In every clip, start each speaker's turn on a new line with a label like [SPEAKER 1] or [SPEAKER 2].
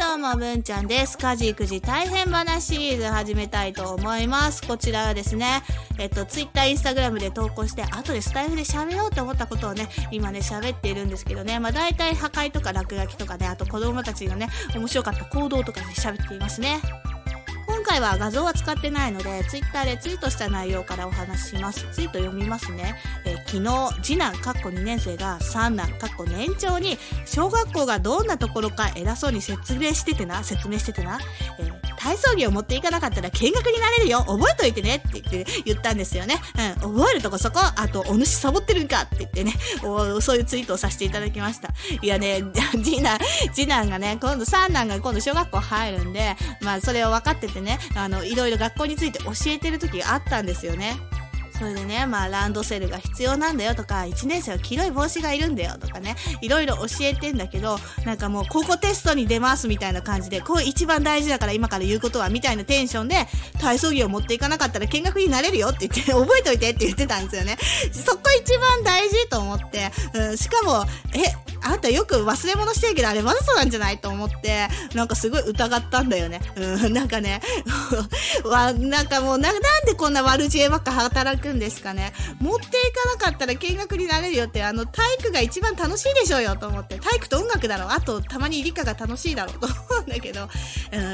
[SPEAKER 1] どうも、文ちゃんです。家事育児大変話シリーズ始めたいと思います。こちらはですね、えっと、ツイッター、インスタグラムで投稿して、後でスタイフで喋ろうと思ったことをね、今ね、喋っているんですけどね、まあ大体破壊とか落書きとかね、あと子供たちのね、面白かった行動とかで喋っていますね。今回は画像は使ってないので、ツイッターでツイートした内容からお話しします。ツイート読みますね。えー昨日、次男、かっこ2年生が三男、かっこ年長に、小学校がどんなところか偉そうに説明しててな、説明しててな、えー体操着を持っていかなかったら見学になれるよ覚えといてねって言って言ったんですよね。うん、覚えるとこそこ、あと、お主サボってるんかって言ってね、おそういうツイートをさせていただきました。いやね、次男、次男がね、今度三男が今度小学校入るんで、まあそれを分かっててね、あの、いろいろ学校について教えてる時があったんですよね。それでね、まあ、ランドセルが必要なんだよとか、1年生は黄色い帽子がいるんだよとかね、いろいろ教えてんだけど、なんかもう、高校テストに出ますみたいな感じで、こう一番大事だから今から言うことは、みたいなテンションで、体操着を持っていかなかったら見学になれるよって言って、覚えといてって言ってたんですよね。そこ一番大事と思って、うん、しかも、え、あんたよく忘れ物してるけど、あれわざとなんじゃないと思って、なんかすごい疑ったんだよね。うん、なんかね、わ、なんかもうな、なんでこんな悪知恵ばっか働くんですかね。持っていかなかったら見学になれるよって、あの、体育が一番楽しいでしょうよと思って。体育と音楽だろう。あと、たまに理科が楽しいだろうと 思うんだけど、うん、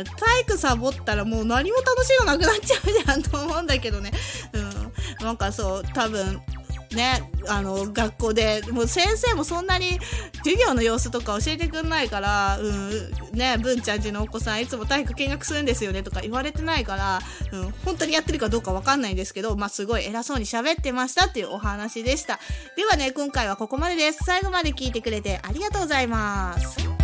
[SPEAKER 1] 体育サボったらもう何も楽しいのなくなっちゃうじゃんと思うんだけどね。うん、なんかそう、多分、ね、あの、学校で、もう先生もそんなに授業の様子とか教えてくんないから、うん、ね、文ちゃんちのお子さんいつも体育見学するんですよねとか言われてないから、うん、本当にやってるかどうかわかんないんですけど、まあ、すごい偉そうに喋ってましたっていうお話でした。ではね、今回はここまでです。最後まで聞いてくれてありがとうございます。